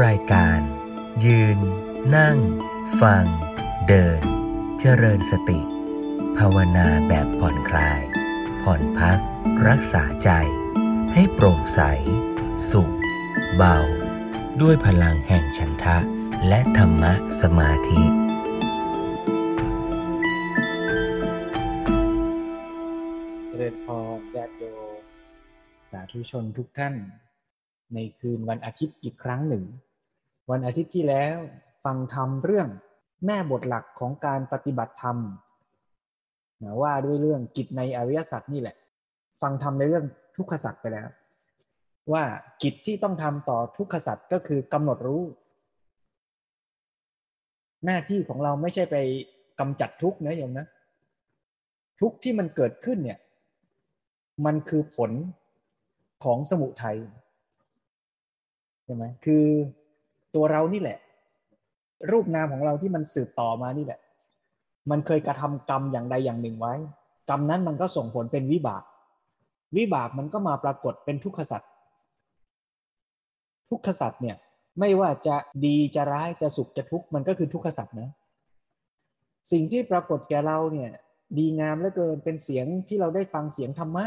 รายการ ยืน นั่ง ฟัง เดิน เจริญสติ ภาวนาแบบผ่อนคลาย ผ่อนพัก รักษาใจ ให้โปร่งใส สุข เบา ด้วยพลังแห่งฉันทะ และธรรมะสมาธิเริญพรญาติโยมสาธุชนทุกท่าน ในคืนวันอาทิตย์อีกครั้งหนึ่ง วันอาทิตย์ที่แล้วฟังธรรมเรื่องแม่บทหลักของการปฏิบัติธรรมนะว่าด้วยเรื่องกิจในอริยสัจนี่แหละ ฟังธรรมในเรื่องทุกขสัจไปแล้ว ว่ากิจที่ต้องทำต่อทุกขสัจก็คือกำหนดรู้ หน้าที่ของเราไม่ใช่ไปกำจัดทุกข์นะโยมนะ ทุกข์ที่มันเกิดขึ้นเนี่ย มันคือผลของสมุทัย ช่ไหมคือตัวเรานี่แหละ รูปนามของเราที่มันสืบต่อมานี่แหละ มันเคยกระทำกรรมอย่างใดอย่างหนึ่งไว้ กรรมนั้นมันก็ส่งผลเป็นวิบาก วิบากมันก็มาปรากฏเป็นทุกขสัตว์ทุกขสัตว์เนี่ย ไม่ว่าจะดีจะร้ายจะสุขจะทุกข์มันก็คือทุกขสัตว์นะ สิ่งที่ปรากฏแก่เราเนี่ย ดีงามเหลือเกินเป็นเสียงที่เราได้ฟังเสียงธรรมะ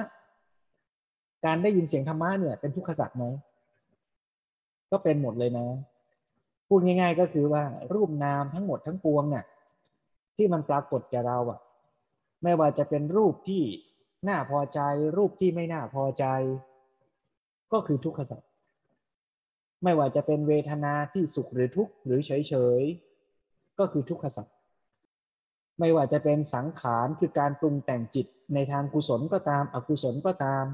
การได้ยินเสียงธรรมะเนี่ยเป็นทุกขสัตว์ไหม ก็เป็นหมดเลยนะ พูดง่าย ๆ ก็คือว่ารูปนามทั้งหมดทั้งปวงเนี่ยที่มันปรากฏแก่เราอะไม่ว่าจะเป็นรูปที่น่าพอใจ รูปที่ไม่น่าพอใจ ก็คือทุกขสัตว์ไม่ว่าจะเป็นเวทนาที่สุขหรือทุกข์หรือเฉยๆก็คือทุกขสัตว์ไม่ว่าจะเป็นสังขารคือการปรุงแต่งจิตในทางกุศลก็ตาม อกุศลก็ตาม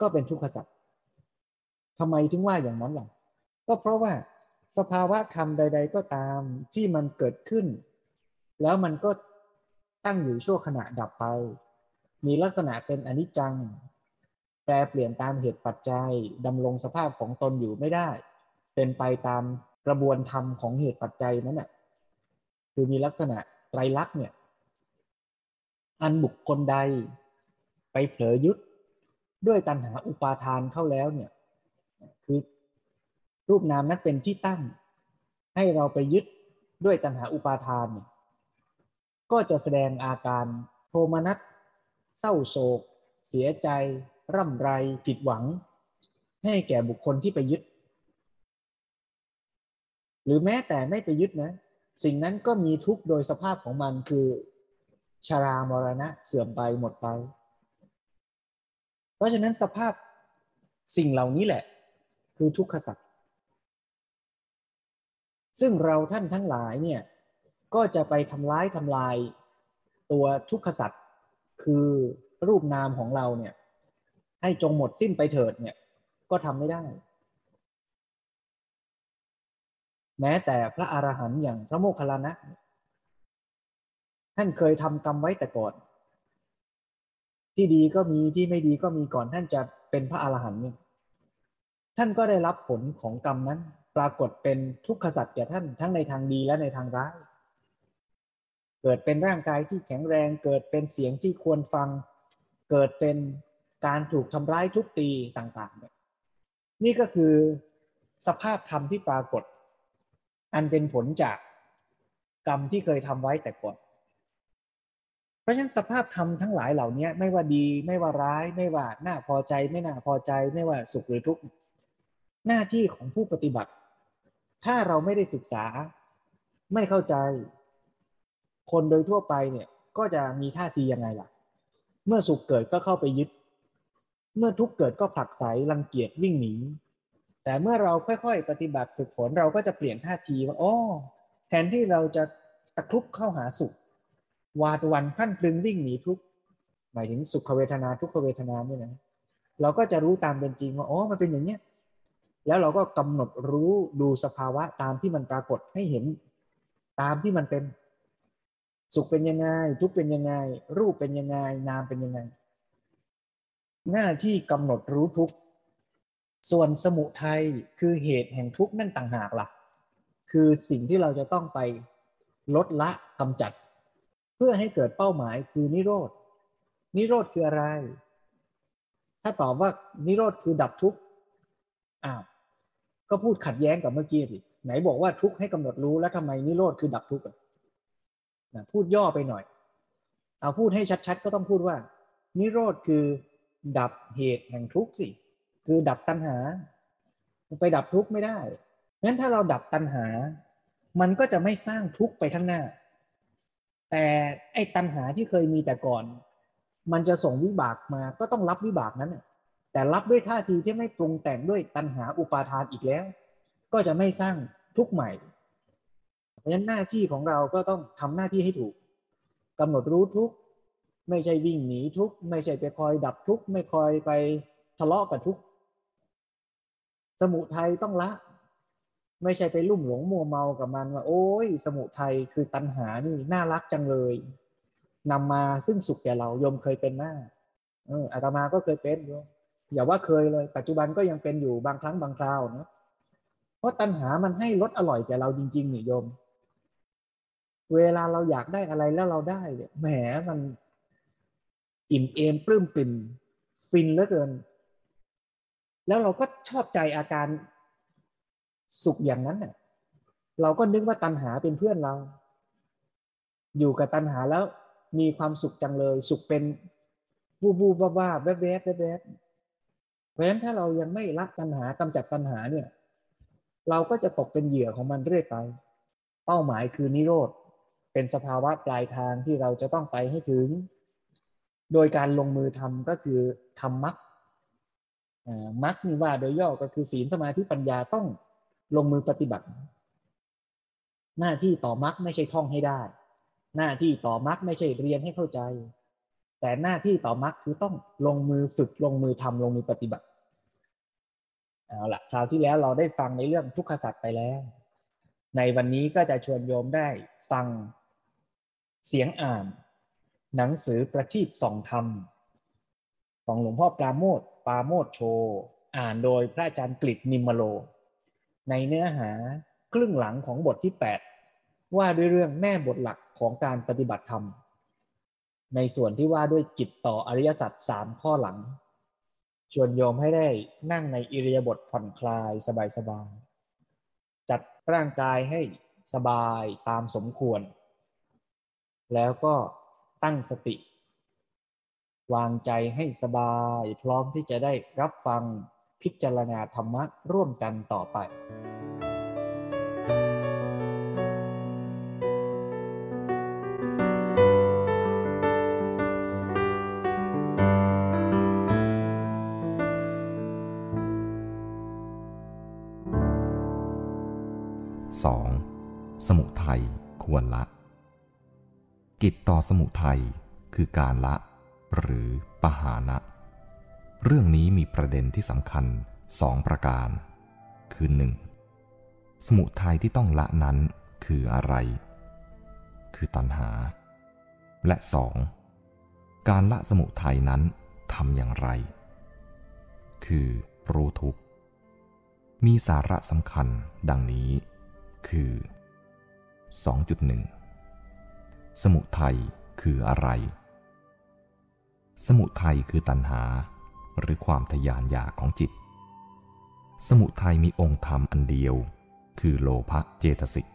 ก็เป็นทุกขสัตว ทำไมถึงว่าอย่างนั้นล่ะ ก็เพราะว่าสภาวะธรรมใด ๆ ก็ตามที่มันเกิดขึ้น แล้วมันก็ตั้งอยู่ชั่วขณะดับไป มีลักษณะเป็นอนิจจัง แปรเปลี่ยนตามเหตุปัจจัยดำรงสภาพของตนอยู่ไม่ได้ เป็นไปตามกระบวนธรรมของเหตุปัจจัยนั้นน่ะคือมีลักษณะไตรลักษณ์เนี่ยอันบุคคลใดไปเผลอยึดด้วยตัณหาอุปาทานเข้าแล้วเนี่ย คือรูปนามนั้นเป็นที่ตั้ง ให้เราไปยึดด้วยตัณหาอุปาทานเนี่ยก็จะแสดงอาการโทมนัสเศร้าโศก เสียใจ ร่ำไร ผิดหวัง ให้แก่บุคคลที่ไปยึด หรือแม้แต่ไม่ไปยึดนะ สิ่งนั้นก็มีทุกข์โดยสภาพของมันคือชารามรณะเสื่อมไปหมดไป เพราะฉะนั้นสภาพสิ่งเหล่านี้แหละ คือทุกขสัตว์ซึ่งเราท่านทั้งหลายเนี่ยก็จะไปทำร้ายทำลายตัวทุกขสัตว์คือรูปนามของเราเนี่ยให้จงหมดสิ้นไปเถิดเนี่ยก็ทำไม่ได้ แม้แต่พระอรหันต์อย่างพระโมคคัลลานะท่านเคยทำกรรมไว้แต่ก่อน ที่ดีก็มีที่ไม่ดีก็มีก่อนท่านจะเป็นพระอรหันต์เนี่ย ท่านก็ได้รับผลของกรรมนั้น ปรากฏเป็นทุกขสัตว์แก่ท่านทั้งในทางดีและในทางร้าย เกิดเป็นร่างกายที่แข็งแรง เกิดเป็นเสียงที่ควรฟัง เกิดเป็นการถูกทำร้ายทุบตีต่างๆเนี่ยนี่ก็คือสภาพธรรมที่ปรากฏ อันเป็นผลจากกรรมที่เคยทำไว้แต่ก่อน เพราะฉะนั้นสภาพธรรมทั้งหลายเหล่านี้ไม่ว่าดีไม่ว่าร้าย ไม่ว่าน่าพอใจ ไม่น่าพอใจ ไม่ว่าสุขหรือทุกข์ หน้าที่ของผู้ปฏิบัติ ถ้าเราไม่ได้ศึกษา ไม่เข้าใจ คนโดยทั่วไปเนี่ยก็จะมีท่าทียังไงล่ะ เมื่อสุขเกิดก็เข้าไปยึด เมื่อทุกข์เกิดก็ผลักไสรังเกียจวิ่งหนี แต่เมื่อเราค่อยๆ ปฏิบัติฝึกฝนเราก็จะเปลี่ยนท่าทีว่าอ๋อแทนที่เราจะตะครุบเข้าหาสุข วาดวันพันพลึงวิ่งหนีทุกข์หมายถึงสุขเวทนาทุกขเวทนาเนี่ยนะเราก็จะรู้ตามเป็นจริงว่าอ๋อมันเป็นอย่างเนี้ย แล้วเราก็กำหนดรู้ดูสภาวะตามที่มันปรากฏให้เห็น ตามที่มันเป็น สุขเป็นยังไง ทุกเป็นยังไง รูปเป็นยังไง นามเป็นยังไง หน้าที่กำหนดรู้ทุกส่วนสมุทัยคือเหตุแห่งทุกข์นั่นต่างหากล่ะ คือสิ่งที่เราจะต้องไปลดละกำจัด เพื่อให้เกิดเป้าหมายคือนิโรธนิโรธคืออะไร ถ้าตอบว่านิโรธคือดับทุกข์อ้าว ก็พูดขัดแย้งกับเมื่อกี้สิไหนบอกว่าทุกข์ให้กำหนดรู้แล้วทำไมนิโรธคือดับทุกข์นะพูดย่อไปหน่อย เอาพูดให้ชัดๆ ก็ต้องพูดว่า นิโรธคือดับเหตุแห่งทุกข์สิ คือดับตัณหา ไปดับทุกข์ไม่ได้งั้นถ้าเราดับตัณหา มันก็จะไม่สร้างทุกข์ไปข้างหน้า แต่ไอ้ตัณหาที่เคยมีแต่ก่อน มันจะส่งวิบากมาก็ต้องรับวิบากนั้น แต่รับด้วยท่าทีที่ไม่ปรุงแต่งด้วยตัณหาอุปาทานอีกแล้ว ก็จะไม่สร้างทุกข์ใหม่ เพราะฉะนั้นหน้าที่ของเราก็ต้องทำหน้าที่ให้ถูกกำหนดรู้ทุกข์ไม่ใช่วิ่งหนีทุกข์ไม่ใช่ไปคอยดับทุกข์ไม่คอยไปทะเลาะกับทุกข์สมุทัยต้องละ ไม่ใช่ไปลุ่มหลงมัวเมากับมันว่าโอ้ยสมุทัยคือตัณหานี่น่ารักจังเลยนำมาซึ่งสุขแก่เรายมเคยเป็นมากเอออาตมาก็เคยเป็นอยู่ อย่าว่าเคยเลย ปัจจุบันก็ยังเป็นอยู่บางครั้งบางคราวนะเพราะตัณหามันให้รสอร่อยแก่เราจริงๆนี่โยม เวลาเราอยากได้อะไรแล้วเราได้เนี่ยแหมมันอิ่มเอมปลื้มปิ่มฟินเหลือเกิน แล้วเราก็ชอบใจอาการสุขอย่างนั้นเน่ยเราก็นึกว่าตัณหาเป็นเพื่อนเรา อยู่กับตัณหาแล้วมีความสุขจังเลย สุขเป็นบูบูบ้าบ้าแวบแวบแวบแวบ เพราะฉะนั้นถ้าเรายังไม่รักตัณหากำจัดตัณหาเนี่ย เราก็จะตกเป็นเหยื่อของมันเรื่อยไป เป้าหมายคือนิโรธเป็นสภาวะปลายทางที่เราจะต้องไปให้ถึง โดยการลงมือทำก็คือทำมรรคมรรคนี่ว่าโดยย่อก็คือศีลสมาธิปัญญาต้องลงมือปฏิบัติ หน้าที่ต่อมรรคไม่ใช่ท่องให้ได้ หน้าที่ต่อมรรคไม่ใช่เรียนให้เข้าใจ แต่หน้าที่ต่อมักคือต้องลงมือฝึกลงมือทำลงมือปฏิบัติเอาละคราวที่แล้วเราได้ฟังในเรื่องทุกขสัตว์ไปแล้ว ในวันนี้ก็จะชวนโยมได้ฟังเสียงอ่าน หนังสือประทีปสองธรรม ของหลวงพ่อปราโมทปราโมทโช อ่านโดยพระอาจารย์กฤษนิมโล ในเนื้อหาครึ่งหลังของบทที่ 8 ว่าด้วยเรื่องแม่บทหลักของการปฏิบัติธรรม ในส่วนที่ว่าด้วยกิจต่ออริยสัจสามข้อหลัง ชวนโยมให้ได้นั่งในอิริยาบถผ่อนคลายสบายๆจัดร่างกายให้สบายตามสมควร แล้วก็ตั้งสติ วางใจให้สบายพร้อมที่จะได้รับฟังพิจารณาธรรมะร่วมกันต่อไป สมุทัยควรละ กิจต่อสมุทัยคือการละ หรือปหานะ เรื่องนี้มีประเด็นที่สำคัญสองประการ คือหนึ่งสมุทัยที่ต้องละนั้นคืออะไร คือตัณหา และสองการละสมุทัยนั้นทำอย่างไร คือรู้ทุกมีสาระสำคัญดังนี้ คือ 2.1 สมุทัยคืออะไร สมุทัยคือตัณหา หรือความทยานอยากของจิต สมุทัยมีองค์ธรรมอันเดียว คือโลภะเจตสิก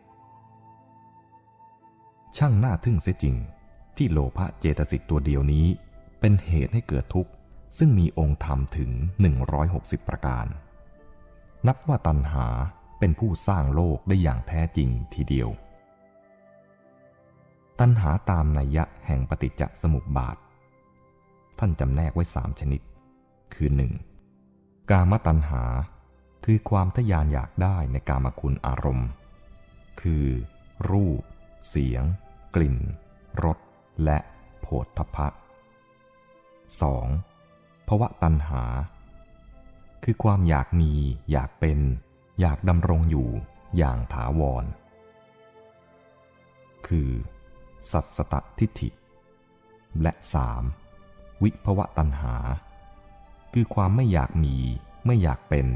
ช่างน่าทึ่งเสียจริงที่โลภะเจตสิกตัวเดียวนี้ เป็นเหตุให้เกิดทุกข์ ซึ่งมีองค์ธรรมถึง 160 ประการ นับว่าตัณหา เป็นผู้สร้างโลกได้อย่างแท้จริงทีเดียว ตัณหาตามนัยยะแห่งปฏิจจสมุปบาท ท่านจำแนกไว้สามชนิด คือหนึ่งกามตัณหา คือความทยานอยากได้ในกามคุณอารมณ์ คือ รูป เสียง กลิ่น รส และโผฏฐพะ 2. ภวะตัณหา คือความอยากมี อยากเป็น อยากดำรงอยู่อย่างถาวร คือ สัตสตทิฏฐิ และสามวิภวะตัณหา คือความไม่อยากมีไม่อยากเป็น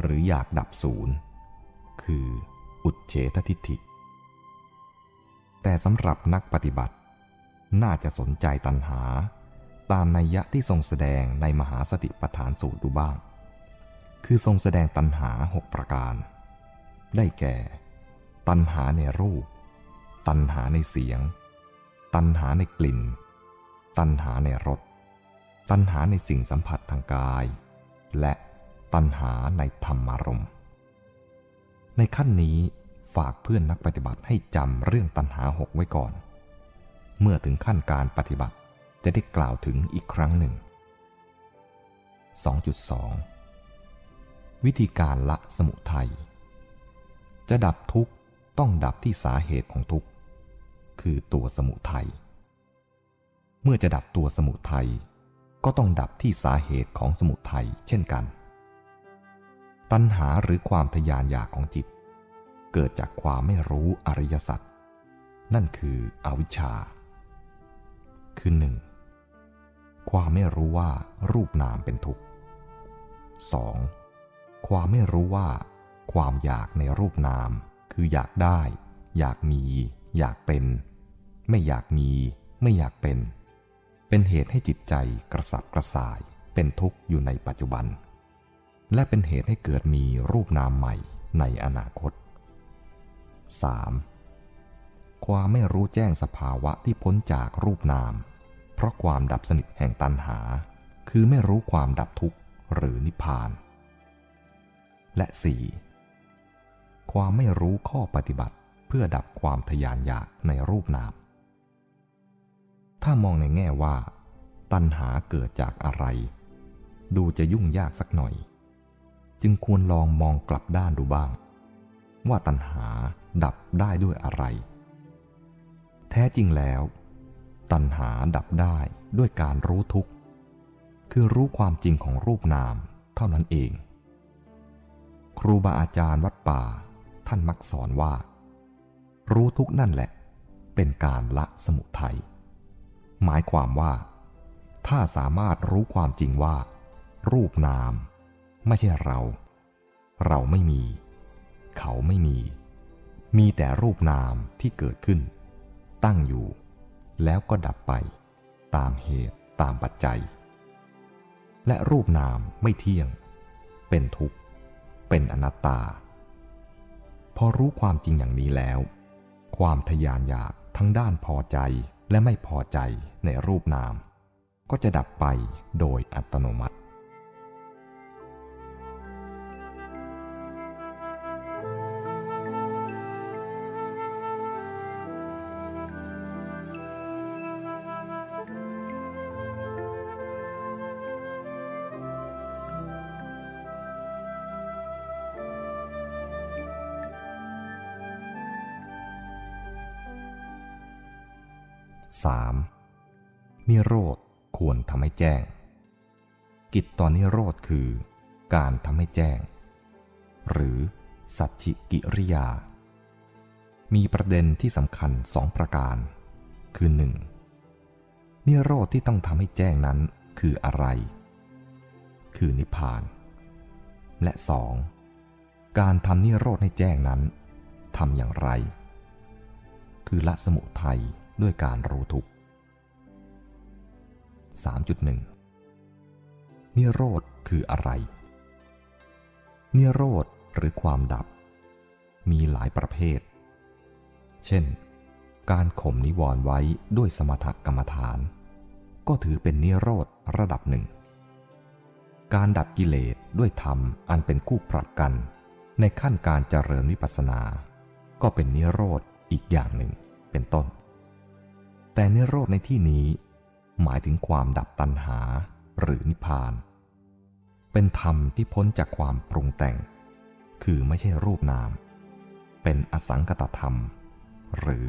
หรืออยากดับศูนย์ คืออุดเฉททิฏฐิ แต่สำหรับนักปฏิบัติ น่าจะสนใจตัณหา ตามนัยยะที่ทรงแสดงในมหาสติปัฏฐานสูตรดูบ้าง คือทรงแสดงตัณหาหกประการ ได้แก่ ตัณหาในรูป ตัณหาในเสียง ตัณหาในกลิ่น ตัณหาในรส ตัณหาในสิ่งสัมผัสทางกาย และตัณหาในธรรมารมณ์ ในขั้นนี้ฝากเพื่อนนักปฏิบัติให้จำเรื่องตัณหาหกไว้ก่อน เมื่อถึงขั้นการปฏิบัติจะได้กล่าวถึงอีกครั้งหนึ่ง 2.2 วิธีการละสมุทัย จะดับทุกข์ต้องดับที่สาเหตุของทุกข์ คือตัวสมุทัย เมื่อจะดับตัวสมุทัยก็ต้องดับที่สาเหตุของสมุทัยเช่นกัน ตัณหาหรือความทยานอยากของจิต เกิดจากความไม่รู้อริยสัจ นั่นคืออวิชชา คือหนึ่งความไม่รู้ว่ารูปนามเป็นทุกข์ 2. ความไม่รู้ว่า ความอยากในรูปนาม คืออยากได้ อยากมี อยากเป็น ไม่อยากมี ไม่อยากเป็น เป็นเหตุให้จิตใจกระสับกระส่าย เป็นทุกข์อยู่ในปัจจุบัน และเป็นเหตุให้เกิดมีรูปนามใหม่ในอนาคต 3. ความไม่รู้แจ้งสภาวะที่พ้นจากรูปนาม เพราะความดับสนิทแห่งตัณหา คือไม่รู้ความดับทุกข์หรือนิพพาน และ 4. ความไม่รู้ข้อปฏิบัติเพื่อดับความทยานอยากในรูปนาม ถ้ามองในแง่ว่า ตัณหาเกิดจากอะไร ดูจะยุ่งยากสักหน่อย จึงควรลองมองกลับด้านดูบ้าง ว่าตัณหาดับได้ด้วยอะไร แท้จริงแล้ว ตัณหาดับได้ด้วยการรู้ทุกข์ คือรู้ความจริงของรูปนามเท่านั้นเอง ครูบาอาจารย์วัดป่า ท่านมักสอนว่า รู้ทุกนั่นแหละ เป็นการละสมุทัยหมายความว่า ถ้าสามารถรู้ความจริงว่า รูปนาม ไม่ใช่เรา เราไม่มี เขาไม่มี มีแต่รูปนามที่เกิดขึ้น ตั้งอยู่ แล้วก็ดับไป ตามเหตุตามปัจจัย และรูปนามไม่เที่ยง เป็นทุกข์ เป็นอนัตตา พอรู้ความจริงอย่างนี้แล้ว ความทยานอยากทั้งด้านพอใจและไม่พอใจในรูปนาม ก็จะดับไปโดยอัตโนมัติ 3. นิโรธควรทำให้แจ้ง กิจตอนนิโรธคือการทำให้แจ้ง หรือสัจฉิกิริยา มีประเด็นที่สำคัญสองประการ คือ 1. นิโรธที่ต้องทำให้แจ้งนั้นคืออะไร คือนิพพาน และ 2. การทำนิโรธให้แจ้งนั้นทำอย่างไร คือละสมุทัย ด้วยการรู้ทุกข์ 3.1 นิโรธคืออะไร นิโรธหรือความดับ มีหลายประเภท เช่น การข่มนิวรณ์ไว้ด้วยสมถกรรมฐาน ก็ถือเป็นนิโรธระดับหนึ่ง การดับกิเลสด้วยธรรมอันเป็นคู่ปรับกัน ในขั้นการเจริญวิปัสสนา ก็เป็นนิโรธอีกอย่างหนึ่งเป็นต้น แต่นิโรธในที่นี้ หมายถึงความดับตัณหาหรือนิพพาน เป็นธรรมที่พ้นจากความปรุงแต่ง คือไม่ใช่รูปนาม เป็นอสังกตธรรม หรือ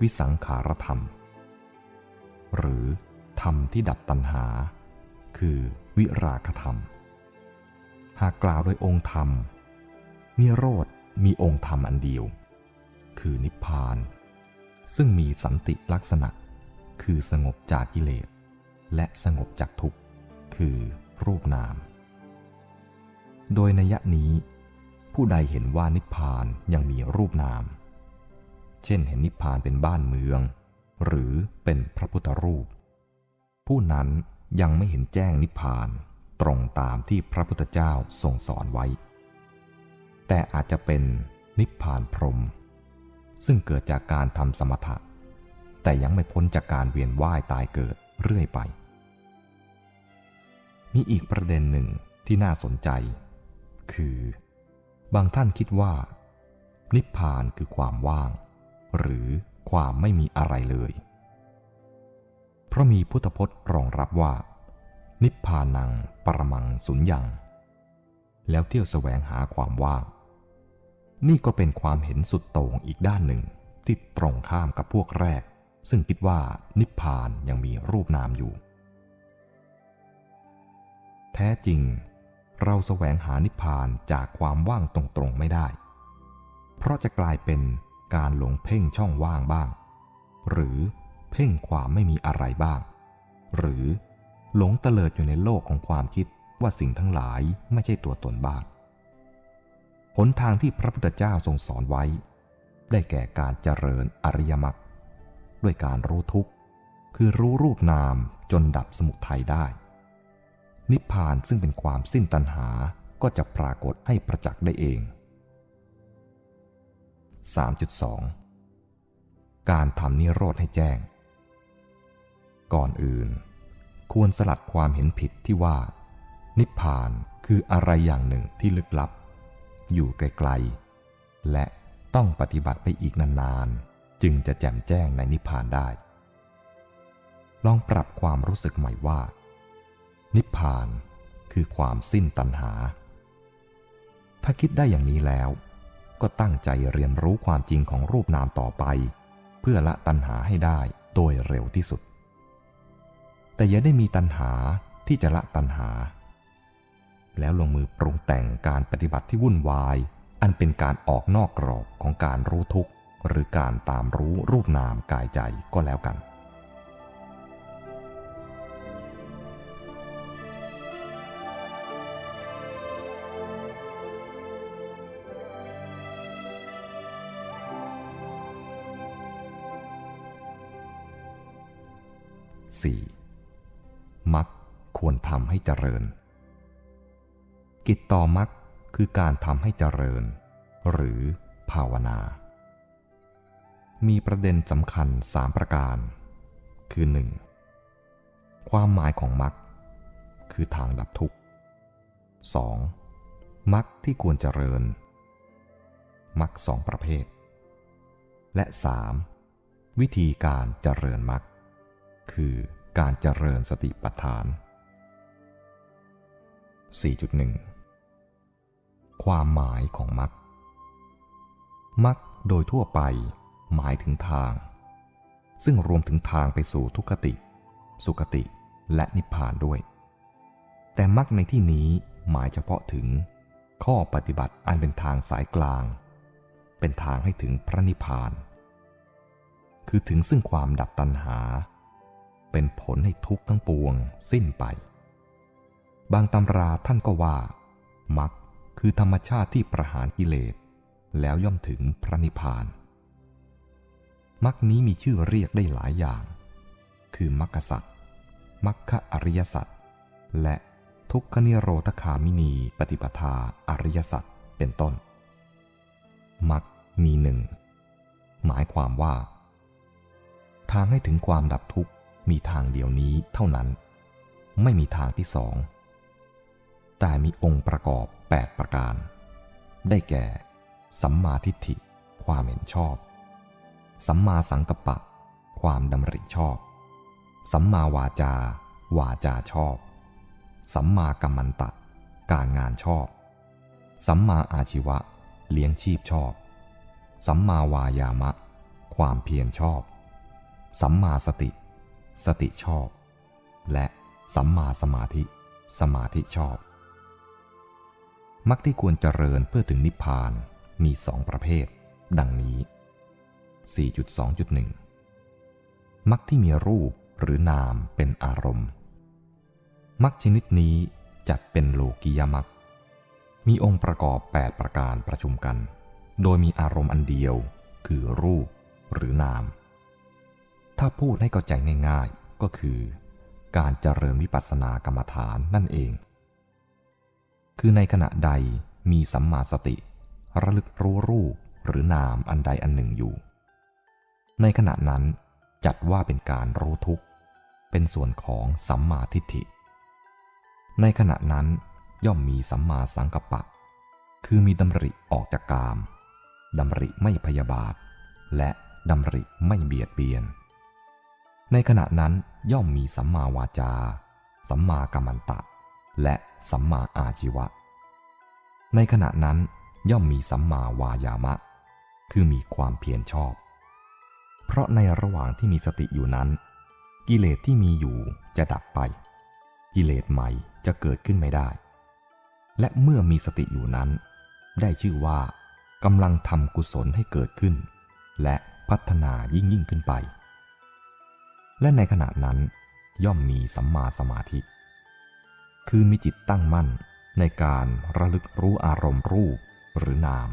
วิสังขารธรรม หรือธรรมที่ดับตัณหา คือวิราคธรรม หากกล่าวโดยองค์ธรรม นิโรธมีองค์ธรรมอันเดียว คือนิพพาน ซึ่งมีสันติลักษณะ คือสงบจากกิเลส และสงบจากทุกข์ คือรูปนาม โดยนัยนี้ ผู้ใดเห็นว่านิพพานยังมีรูปนาม เช่นเห็นนิพพานเป็นบ้านเมือง หรือเป็นพระพุทธรูป ผู้นั้นยังไม่เห็นแจ้งนิพพานตรงตามที่พระพุทธเจ้าทรงสอนไว้ แต่อาจจะเป็นนิพพานพรหม ซึ่งเกิดจากการทำสมถะ แต่ยังไม่พ้นจากการเวียนว่ายตายเกิดเรื่อยไป มีอีกประเด็นหนึ่งที่น่าสนใจ คือ บางท่านคิดว่า นิพพานคือความว่าง หรือความไม่มีอะไรเลย เพราะมีพุทธพจน์รองรับว่า นิพพานังปรมังสุญญัง แล้วเที่ยวแสวงหาความว่าง นี่ก็เป็นความเห็นสุดโต่งอีกด้านหนึ่ง ที่ตรงข้ามกับพวกแรก ซึ่งคิดว่านิพพานยังมีรูปนามอยู่ แท้จริง เราแสวงหานิพพานจากความว่างตรงๆไม่ได้ เพราะจะกลายเป็นการหลงเพ่งช่องว่างบ้าง หรือเพ่งความไม่มีอะไรบ้าง หรือหลงเตลิดอยู่ในโลกของความคิดว่าสิ่งทั้งหลายไม่ใช่ตัวตนบ้าง หนทางที่พระพุทธเจ้าทรงสอนไว้ ได้แก่การเจริญอริยมรรคด้วยการรู้ทุกข์คือรู้รูปนามจนดับสมุทัยได้ นิพพานซึ่งเป็นความสิ้นตัณหาก็จะปรากฏให้ประจักษ์ได้เอง 3.2 การทำนิโรธให้แจ้ง ก่อนอื่น ควรสลัดความเห็นผิดที่ว่า นิพพานคืออะไรอย่างหนึ่งที่ลึกลับ อยู่ไกลๆ และต้องปฏิบัติไปอีกนานๆ จึงจะแจ่มแจ้งในนิพพานได้ ลองปรับความรู้สึกใหม่ว่า นิพพานคือความสิ้นตัณหา ถ้าคิดได้อย่างนี้แล้ว ก็ตั้งใจเรียนรู้ความจริงของรูปนามต่อไป เพื่อละตัณหาให้ได้โดยเร็วที่สุด แต่อย่าได้มีตัณหาที่จะละตัณหา แล้วลงมือปรุงแต่งการปฏิบัติที่วุ่นวาย อันเป็นการออกนอกกรอบของการรู้ทุกข์หรือการตามรู้รูปนามกายใจก็แล้วกัน 4. มักควรทำให้เจริญ กิจต่อมักคือการทำให้เจริญ หรือภาวนา มีประเด็นสำคัญสามประการ คือ 1. ความหมายของมักคือทางดับทุกข์ 2. มักที่ควรเจริญมักสองประเภท และ 3. วิธีการเจริญมักคือการเจริญสติปัฏฐาน 4.1 ความหมายของมรรคมรรคโดยทั่วไปหมายถึงทาง ซึ่งรวมถึงทางไปสู่ทุกติ สุกติและนิพพานด้วย แต่มรรคในที่นี้หมายเฉพาะถึง ข้อปฏิบัติอันเป็นทางสายกลาง เป็นทางให้ถึงพระนิพพาน คือถึงซึ่งความดับตัณหา เป็นผลให้ทุกข์ทั้งปวงสิ้นไป บางตำราท่านก็ว่ามักคือธรรมชาติที่ประหารกิเลส แล้วย่อมถึงพระนิพพานมักนี้มีชื่อเรียกได้หลายอย่าง คือมักกสัตมัคคะอริยสัตและทุกขนิโรธคามินีปฏิปทาอริยสัตเป็นต้นมักมีหนึ่งหมายความว่า ทางให้ถึงความดับทุกข์มีทางเดียวนี้เท่านั้น ไม่มีทางที่สอง แต่มีองค์ประกอบ 8 ประการ ได้แก่ สัมมาทิฏฐิ ความเห็นชอบ สัมมาสังกัปปะ ความดำริชอบ สัมมาวาจา วาจาชอบ สัมมากัมมันตะ การงานชอบ สัมมาอาชีวะ เลี้ยงชีพชอบ สัมมาวายามะ ความเพียรชอบ สัมมาสติ สติชอบ และสัมมาสมาธิ สมาธิชอบ มักที่ควรเจริญเพื่อถึงนิพพานมีสองประเภท ดังนี้ 4.2.1มักที่มีรูปหรือนามเป็นอารมณ์มักชนิดนี้จัดเป็นโลกิยมักมีองค์ประกอบ 8 ประการประชุมกัน โดยมีอารมณ์อันเดียว คือรูปหรือนาม ถ้าพูดให้เข้าใจง่ายๆ ก็คือ การเจริญวิปัสสนากรรมฐานนั่นเอง คือในขณะใดมีสัมมาสติ ระลึกรู้รูปหรือนามอันใดอันหนึ่งอยู่ ในขณะนั้นจัดว่าเป็นการรู้ทุกข์ เป็นส่วนของสัมมาทิฏฐิ ในขณะนั้นย่อมมีสัมมาสังกัปปะ คือมีดำริออกจากกามดำริไม่พยาบาท และดำริไม่เบียดเบียน ในขณะนั้นย่อมมีสัมมาวาจา สัมมากัมมันตะ และ สัมมาอาชีวะ ในขณะนั้นย่อมมีสัมมาวายามะ คือมีความเพียรชอบ เพราะในระหว่างที่มีสติอยู่นั้น กิเลสที่มีอยู่จะดับไป กิเลสใหม่จะเกิดขึ้นไม่ได้ และเมื่อมีสติอยู่นั้น ได้ชื่อว่ากำลังทำกุศลให้เกิดขึ้น และพัฒนายิ่งยิ่งขึ้นไป และในขณะนั้นย่อมมีสัมมาสมาธิ คือมีจิตตั้งมั่นในการระลึกรู้อารมณ์รูปหรือนาม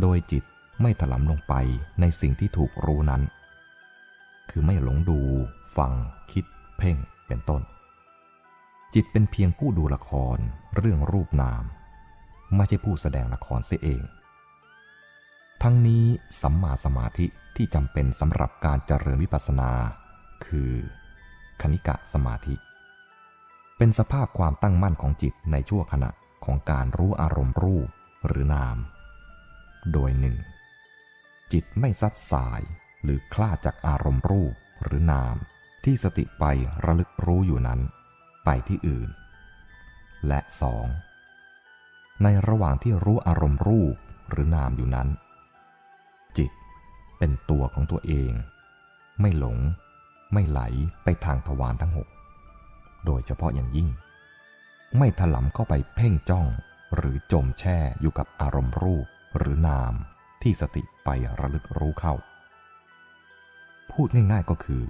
โดยจิตไม่ถลำลงไปในสิ่งที่ถูกรู้นั้น คือไม่หลงดู ฟัง คิด เพ่ง เป็นต้น จิตเป็นเพียงผู้ดูละครเรื่องรูปนาม ไม่ใช่ผู้แสดงละครเสียเอง ทั้งนี้สัมมาสมาธิที่จำเป็นสำหรับการเจริญวิปัสสนา คือ คณิกะสมาธิ เป็นสภาพความตั้งมั่นของจิตในชั่วขณะของการรู้อารมณ์รูปหรือนาม โดยหนึ่งจิตไม่ซัดสายหรือคลาดจากอารมณ์รูปหรือนาม ที่สติไประลึกรู้อยู่นั้น ไปที่อื่น และสองในระหว่างที่รู้อารมณ์รูปหรือนามอยู่นั้น จิตเป็นตัวของตัวเอง ไม่หลง ไม่ไหลไปทางทวารทั้งหก โดยเฉพาะอย่างยิ่ง ไม่ถลำเข้าไปเพ่งจ้อง หรือจมแช่อยู่กับอารมณ์รูปหรือนามที่สติไประลึกรู้เข้า พูดง่ายๆก็คือ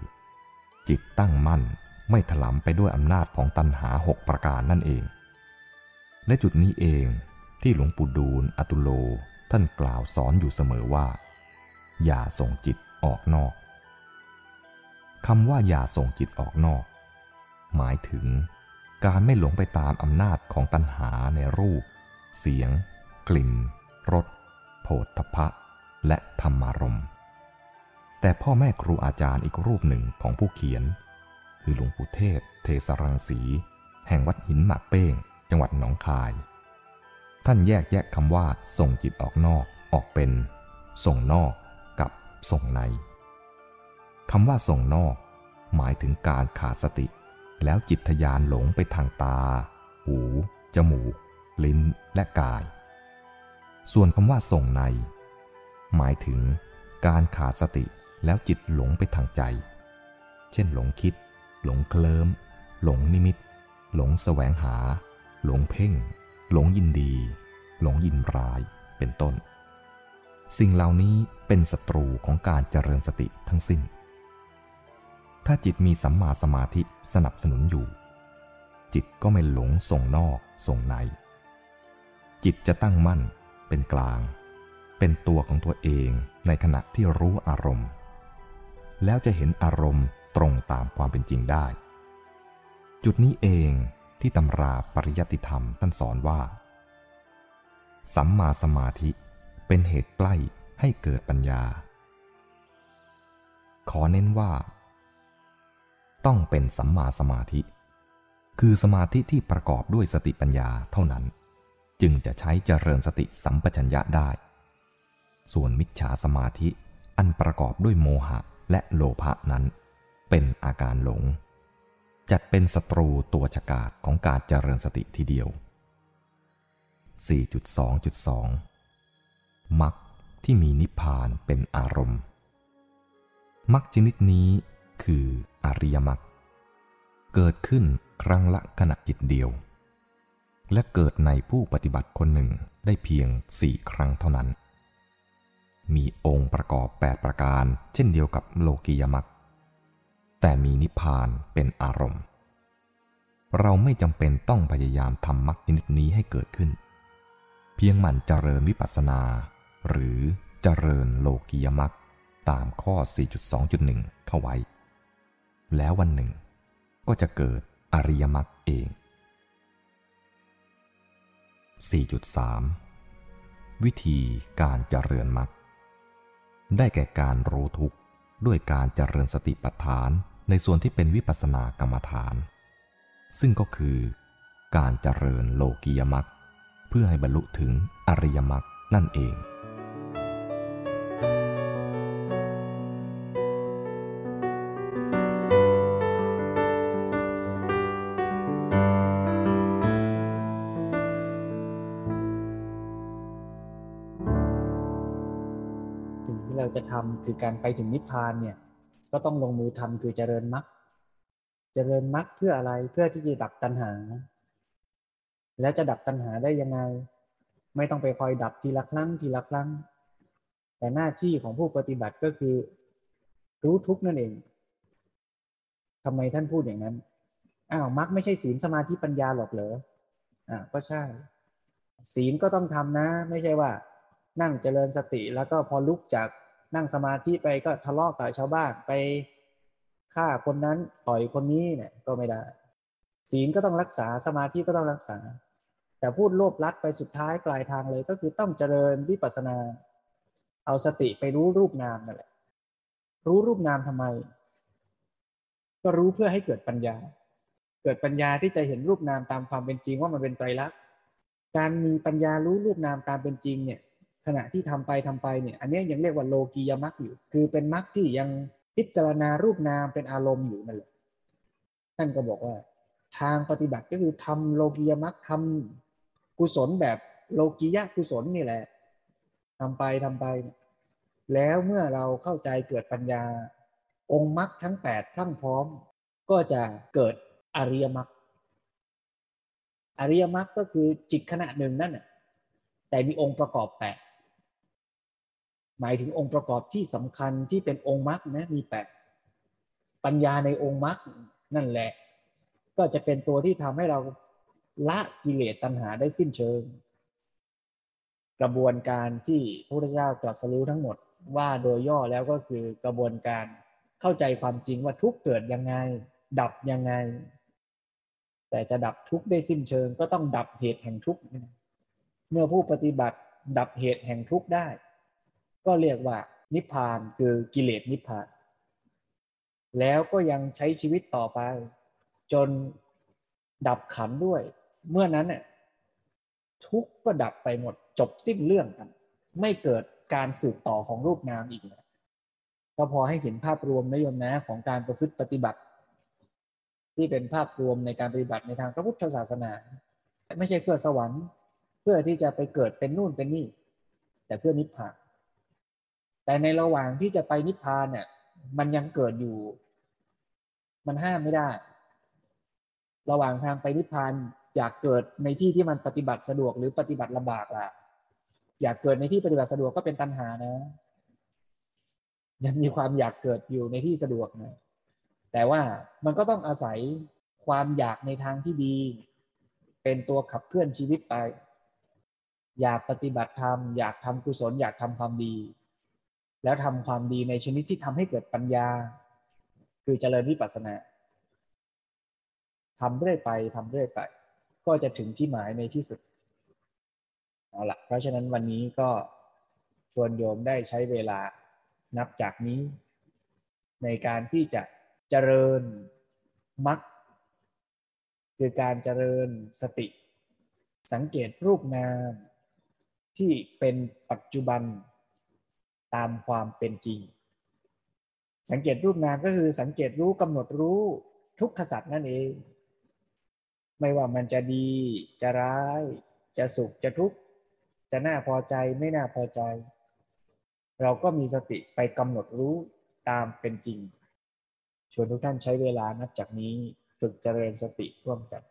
จิตตั้งมั่นไม่ถลำไปด้วยอำนาจของตัณหาหกประการนั่นเอง และจุดนี้เองที่หลวงปู่ดูลอตุโลท่านกล่าวสอนอยู่เสมอว่า อย่าส่งจิตออกนอกคำว่าอย่าส่งจิตออกนอก หมายถึง การไม่หลงไปตามอำนาจของตัณหาในรูป เสียง กลิ่นรสโผฏฐพะ และธรรมารมแต่พ่อแม่ครูอาจารย์อีกรูปหนึ่งของผู้เขียน คือหลวงปู่เทศ เทสรังสี แห่งวัดหินหมากเป้ง จังหวัดหนองคาย ท่านแยกแยะคำว่า ส่งจิตออกนอกออกเป็น ส่งนอกกับส่งในคำว่าส่งนอก หมายถึงการขาดสติ แล้วจิตทยานหลงไปทางตา หู จมูก ลิ้น และกาย ส่วนคำว่าส่งใน หมายถึงการขาดสติแล้วจิตหลงไปทางใจ เช่นหลงคิด หลงเคลิมหลงนิมิต หลงแสวงหา หลงเพ่ง หลงยินดี หลงยินร้าย เป็นต้น สิ่งเหล่านี้เป็นศัตรูของการเจริญสติทั้งสิ้น ถ้าจิตมีสัมมาสมาธิสนับสนุนอยู่ จิตก็ไม่หลงส่งนอกส่งใน จิตจะตั้งมั่นเป็นกลาง เป็นตัวของตัวเองในขณะที่รู้อารมณ์ แล้วจะเห็นอารมณ์ตรงตามความเป็นจริงได้ จุดนี้เองที่ตำราปริยัติธรรมท่านสอนว่า สัมมาสมาธิเป็นเหตุใกล้ให้เกิดปัญญา ขอเน้นว่า ต้องเป็นสัมมาสมาธิ คือสมาธิที่ประกอบด้วยสติปัญญาเท่านั้น จึงจะใช้เจริญสติสัมปชัญญะได้ ส่วนมิจฉาสมาธิอันประกอบด้วยโมหะและโลภะนั้น เป็นอาการหลง จัดเป็นศัตรูตัวฉกาจของการเจริญสติทีเดียว 4.2.2มรรคที่มีนิพพานเป็นอารมณ์มรรคชนิดนี้คือ อริยมรรคเกิดขึ้นครั้งละขณะจิตเดียว และเกิดในผู้ปฏิบัติคนหนึ่งได้เพียงสี่ครั้งเท่านั้น มีองค์ประกอบ 8 ประการ เช่นเดียวกับโลกียมรรคแต่มีนิพพานเป็นอารมณ์ เราไม่จำเป็นต้องพยายามทำมรรคชนิดนี้ให้เกิดขึ้น เพียงหมั่นเจริญวิปัสสนา หรือเจริญโลกียมักตามข้อ 4.2.1 เข้าไว้ แล้ววันหนึ่ง ก็จะเกิดอริยมรรคเอง 4.3 วิธีการเจริญมรรคได้แก่การรู้ทุกข์ด้วยการเจริญสติปัฏฐานในส่วนที่เป็นวิปัสสนากรรมฐาน ซึ่งก็คือการเจริญโลกียมรรคเพื่อให้บรรลุถึงอริยมรรคนั่นเอง จะทำคือการไปถึงนิพพานเนี่ย ก็ต้องลงมือทำคือเจริญมรรคเจริญมรรคเพื่ออะไรเพื่อที่จะดับตัณหา แล้วจะดับตัณหาได้ยังไง ไม่ต้องไปคอยดับทีละครั้งทีละครั้ง แต่หน้าที่ของผู้ปฏิบัติก็คือ รู้ทุกนั่นเองทำไมท่านพูดอย่างนั้นอ้าวมรรคไม่ใช่ศีลสมาธิปัญญาหรอกเหรออ่าก็ใช่ ศีลก็ต้องทำนะ ไม่ใช่ว่า นั่งเจริญสติแล้วก็พอลุกจาก นั่งสมาธิไปก็ทะเลาะกับชาวบ้านไปฆ่าคนนั้นต่อยคนนี้เนี่ยก็ไม่ได้ ศีลก็ต้องรักษาสมาธิก็ต้องรักษา แต่พูดโลภลัดไปสุดท้ายปลายทางเลยก็คือต้องเจริญวิปัสสนา เอาสติไปรู้รูปนามนั่นแหละรู้รูปนามทำไม ก็รู้เพื่อให้เกิดปัญญา เกิดปัญญาที่จะเห็นรูปนามตามความเป็นจริงว่ามันเป็นไตรลักษณ์การมีปัญญารู้รูปนามตามเป็นจริงเนี่ย ขณะที่ทำไปทำไปเนี่ยอันนี้ยังเรียกว่าโลกียมรรคอยู่ คือเป็นมรรคที่ยังพิจารณารูปนามเป็นอารมณ์อยู่นั่นแหละท่านก็บอกว่า ทางปฏิบัติก็คือทำโลกียมรรคทำกุศลแบบโลกียะกุศลนี่แหละทำไปทำไป แล้วเมื่อเราเข้าใจเกิดปัญญา องค์มรรคทั้งแปดทั้งพร้อม ก็จะเกิดอริยมรรคอริยมรรคก็คือจิตขณะหนึ่งนั่นแหละแต่มีองค์ประกอบแปด หมายถึงองค์ประกอบที่สำคัญที่เป็นองค์มรรคนะมีแปดปัญญาในองค์มรรคนั่นแหละ ก็จะเป็นตัวที่ทำให้เราละกิเลสตัณหาได้สิ้นเชิง กระบวนการที่พระพุทธเจ้าตรัสรู้ทั้งหมดว่าโดยย่อแล้วก็คือกระบวนการเข้าใจความจริงว่าทุกเกิดยังไง ดับยังไง แต่จะดับทุกได้สิ้นเชิง ก็ต้องดับเหตุแห่งทุกเมื่อผู้ปฏิบัติดับเหตุแห่งทุกได้ ก็เรียกว่านิพพานคือกิเลสนิพพาน แล้วก็ยังใช้ชีวิตต่อไป จนดับขันด้วย เมื่อนั้นเนี่ยทุกก็ดับไปหมดจบสิ้นเรื่องกัน ไม่เกิดการสืบต่อของรูปนามอีกแล้วก็พอให้เห็นภาพรวมนโยมนะของการประพฤติปฏิบัติ ที่เป็นภาพรวมในการปฏิบัติในทางพระพุทธศาสนา ไม่ใช่เพื่อสวรรค์ เพื่อที่จะไปเกิดเป็นนู่นเป็นนี่ แต่เพื่อนิพพาน แต่ในระหว่างที่จะไปนิพพานเนี่ยมันยังเกิดอยู่ มันห้ามไม่ได้ ระหว่างทางไปนิพพานอยากเกิดในที่ที่มันปฏิบัติสะดวกหรือปฏิบัติลำบากล่ะ อยากเกิดในที่ปฏิบัติสะดวกก็เป็นตัณหานะ ยังมีความอยากเกิดอยู่ในที่สะดวกนะแต่ว่ามันก็ต้องอาศัยความอยากในทางที่ดี เป็นตัวขับเคลื่อนชีวิตไป อยากปฏิบัติธรรม อยากทำกุศล อยากทำความดี แล้วทำความดีในชนิดที่ทำให้เกิดปัญญา คือเจริญวิปัสสนาทำเรื่อยไปทำเรื่อยไป ก็จะถึงที่หมายในที่สุดเอาละเพราะฉะนั้นวันนี้ก็ชวนโยมได้ใช้เวลานับจากนี้ ในการที่จะเจริญมรรคคือการเจริญสติ สังเกตรูปนามที่เป็นปัจจุบัน ตามความเป็นจริง สังเกตรูปนามก็คือสังเกตรู้กำหนดรู้ทุกขสัตว์นั่นเอง ไม่ว่ามันจะดี จะร้าย จะสุขจะทุกข์ จะน่าพอใจไม่น่าพอใจ เราก็มีสติไปกำหนดรู้ตามเป็นจริงชวนทุกท่านใช้เวลานับจากนี้ฝึกเจริญสติร่วมกัน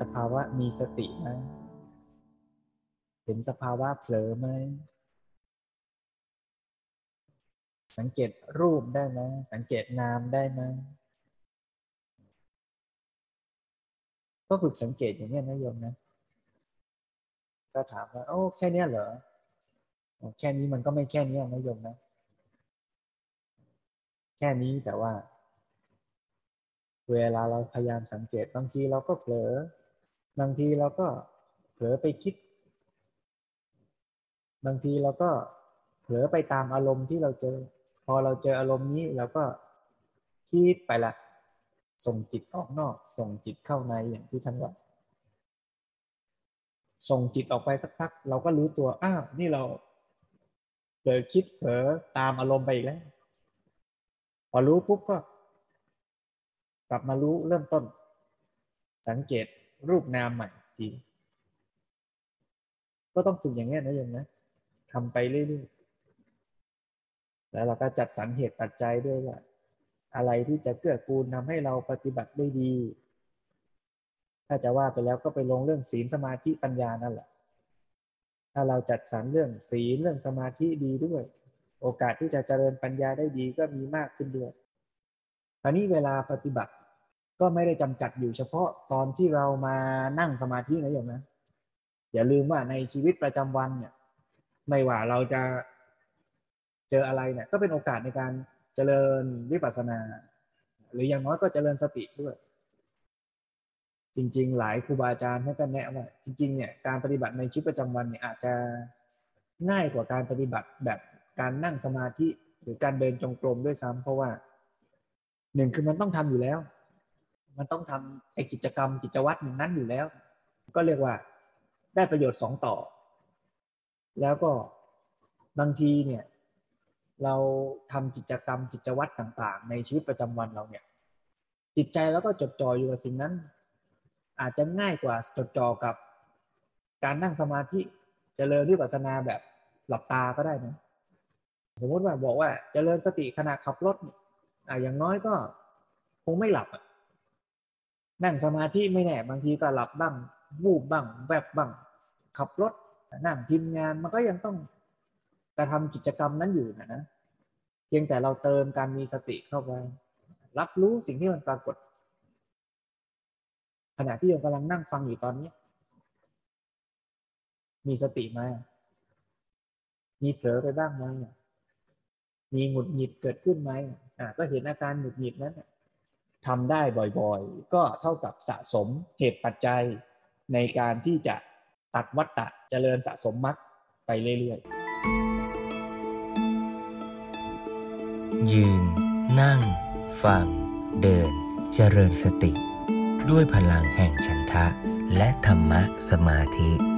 สภาวะมีสติไหมเห็นสภาวะเผลอไหมสังเกตรูปได้ไหมสังเกตนามได้ไหมก็ฝึกสังเกตอย่างนี้นะโยมนะ ก็ถามว่า โอ้แค่นี้เหรอ แค่นี้มันก็ไม่แค่นี้นะโยมนะ แค่นี้แต่ว่า เวลาเราพยายามสังเกตบางทีเราก็เผลอ บางทีเราก็เผลอไปคิด บางทีเราก็เผลอไปตามอารมณ์ที่เราเจอ พอเราเจออารมณ์นี้เราก็คิดไปละส่งจิตออกนอก ส่งจิตเข้าในอย่างที่ท่านว่าส่งจิตออกไปสักพัก เราก็รู้ตัวอ้าวนี่เราเผลอคิดเผลอตามอารมณ์ไปอีกแล้วพอรู้ปุ๊บก็ กลับมารู้เริ่มต้น สังเกต รูปนามใหม่ทีก็ต้องฝึกอย่างนี้นะโยมนะทำไปเรื่อยๆ แล้วเราก็จัดสรรเหตุปัจจัยด้วยว่าอะไรที่จะเกื้อกูลทาให้เราปฏิบัติได้ดี ถ้าจะว่าไปแล้วก็ไปลงเรื่องศีลสมาธิปัญญานั่นแหละ ถ้าเราจัดสรรเรื่องศีลเรื่องสมาธิดีด้วย โอกาสที่จะเจริญปัญญาได้ดีก็มีมากขึ้นด้วยคราวนี้เวลาปฏิบัติ ก็ไม่ได้จำกัดอยู่เฉพาะตอนที่เรามานั่งสมาธินะโยมนะ อย่าลืมว่าในชีวิตประจำวันเนี่ย ไม่ว่าเราจะเจออะไรเนี่ย ก็เป็นโอกาสในการเจริญวิปัสสนา หรืออย่างน้อยก็เจริญสติด้วย จริง ๆ หลายครูบาอาจารย์ท่านก็แนะว่า จริง ๆ เนี่ยการปฏิบัติในชีวิตประจำวันเนี่ยอาจจะง่ายกว่าการปฏิบัติแบบการนั่งสมาธิหรือการเดินจงกรมด้วยซ้ำเพราะว่าหนึ่งคือมันต้องทำอยู่แล้ว มันต้องทำไอกิจกรรมกิจวัตรนั้นอยู่แล้ว ก็เรียกว่าได้ประโยชน์สองต่อ แล้วก็บางทีเนี่ยเราทำกิจกรรมกิจวัตรต่างๆ ในชีวิตประจำวันเราเนี่ย จิตใจแล้วก็จดจ่ออยู่กับสิ่งนั้น อาจจะง่ายกว่าจดจ่อกับ การนั่งสมาธิจเจริญวิปัสสนาแบบหลับตาก็ได้นะสมมติว่าบอกว่าจเจริญสติขณะขับรถอ่าอย่างน้อยก็คงไม่หลับ นั่งสมาธิไม่แน่บางทีก็หลับบ้างวูบบ้างแวบบ้าง ขับรถนั่งพิมงานมันก็ยังต้องกระทำกิจกรรมนั้นอยู่นะนะเพียงแต่เราเติมการมีสติเข้าไป รับรู้สิ่งที่มันปรากฏ ขณะที่โยมกำลังนั่งฟังอยู่ตอนนี้ มีสติไหมมีเผลอไปบ้างไหมมีหงุดหงิดเกิดขึ้นไหมอ่าก็เห็นอาการหงุดหงิดนั้น ทำได้บ่อยๆ ก็เท่ากับสะสมเหตุปัจจัย ในการที่จะตัดวัตตะเจริญสะสมมรรคไปเรื่อยๆ ยืน นั่ง ฟัง เดิน เจริญสติ ด้วยพลังแห่งฉันทะ และธรรมะสมาธิ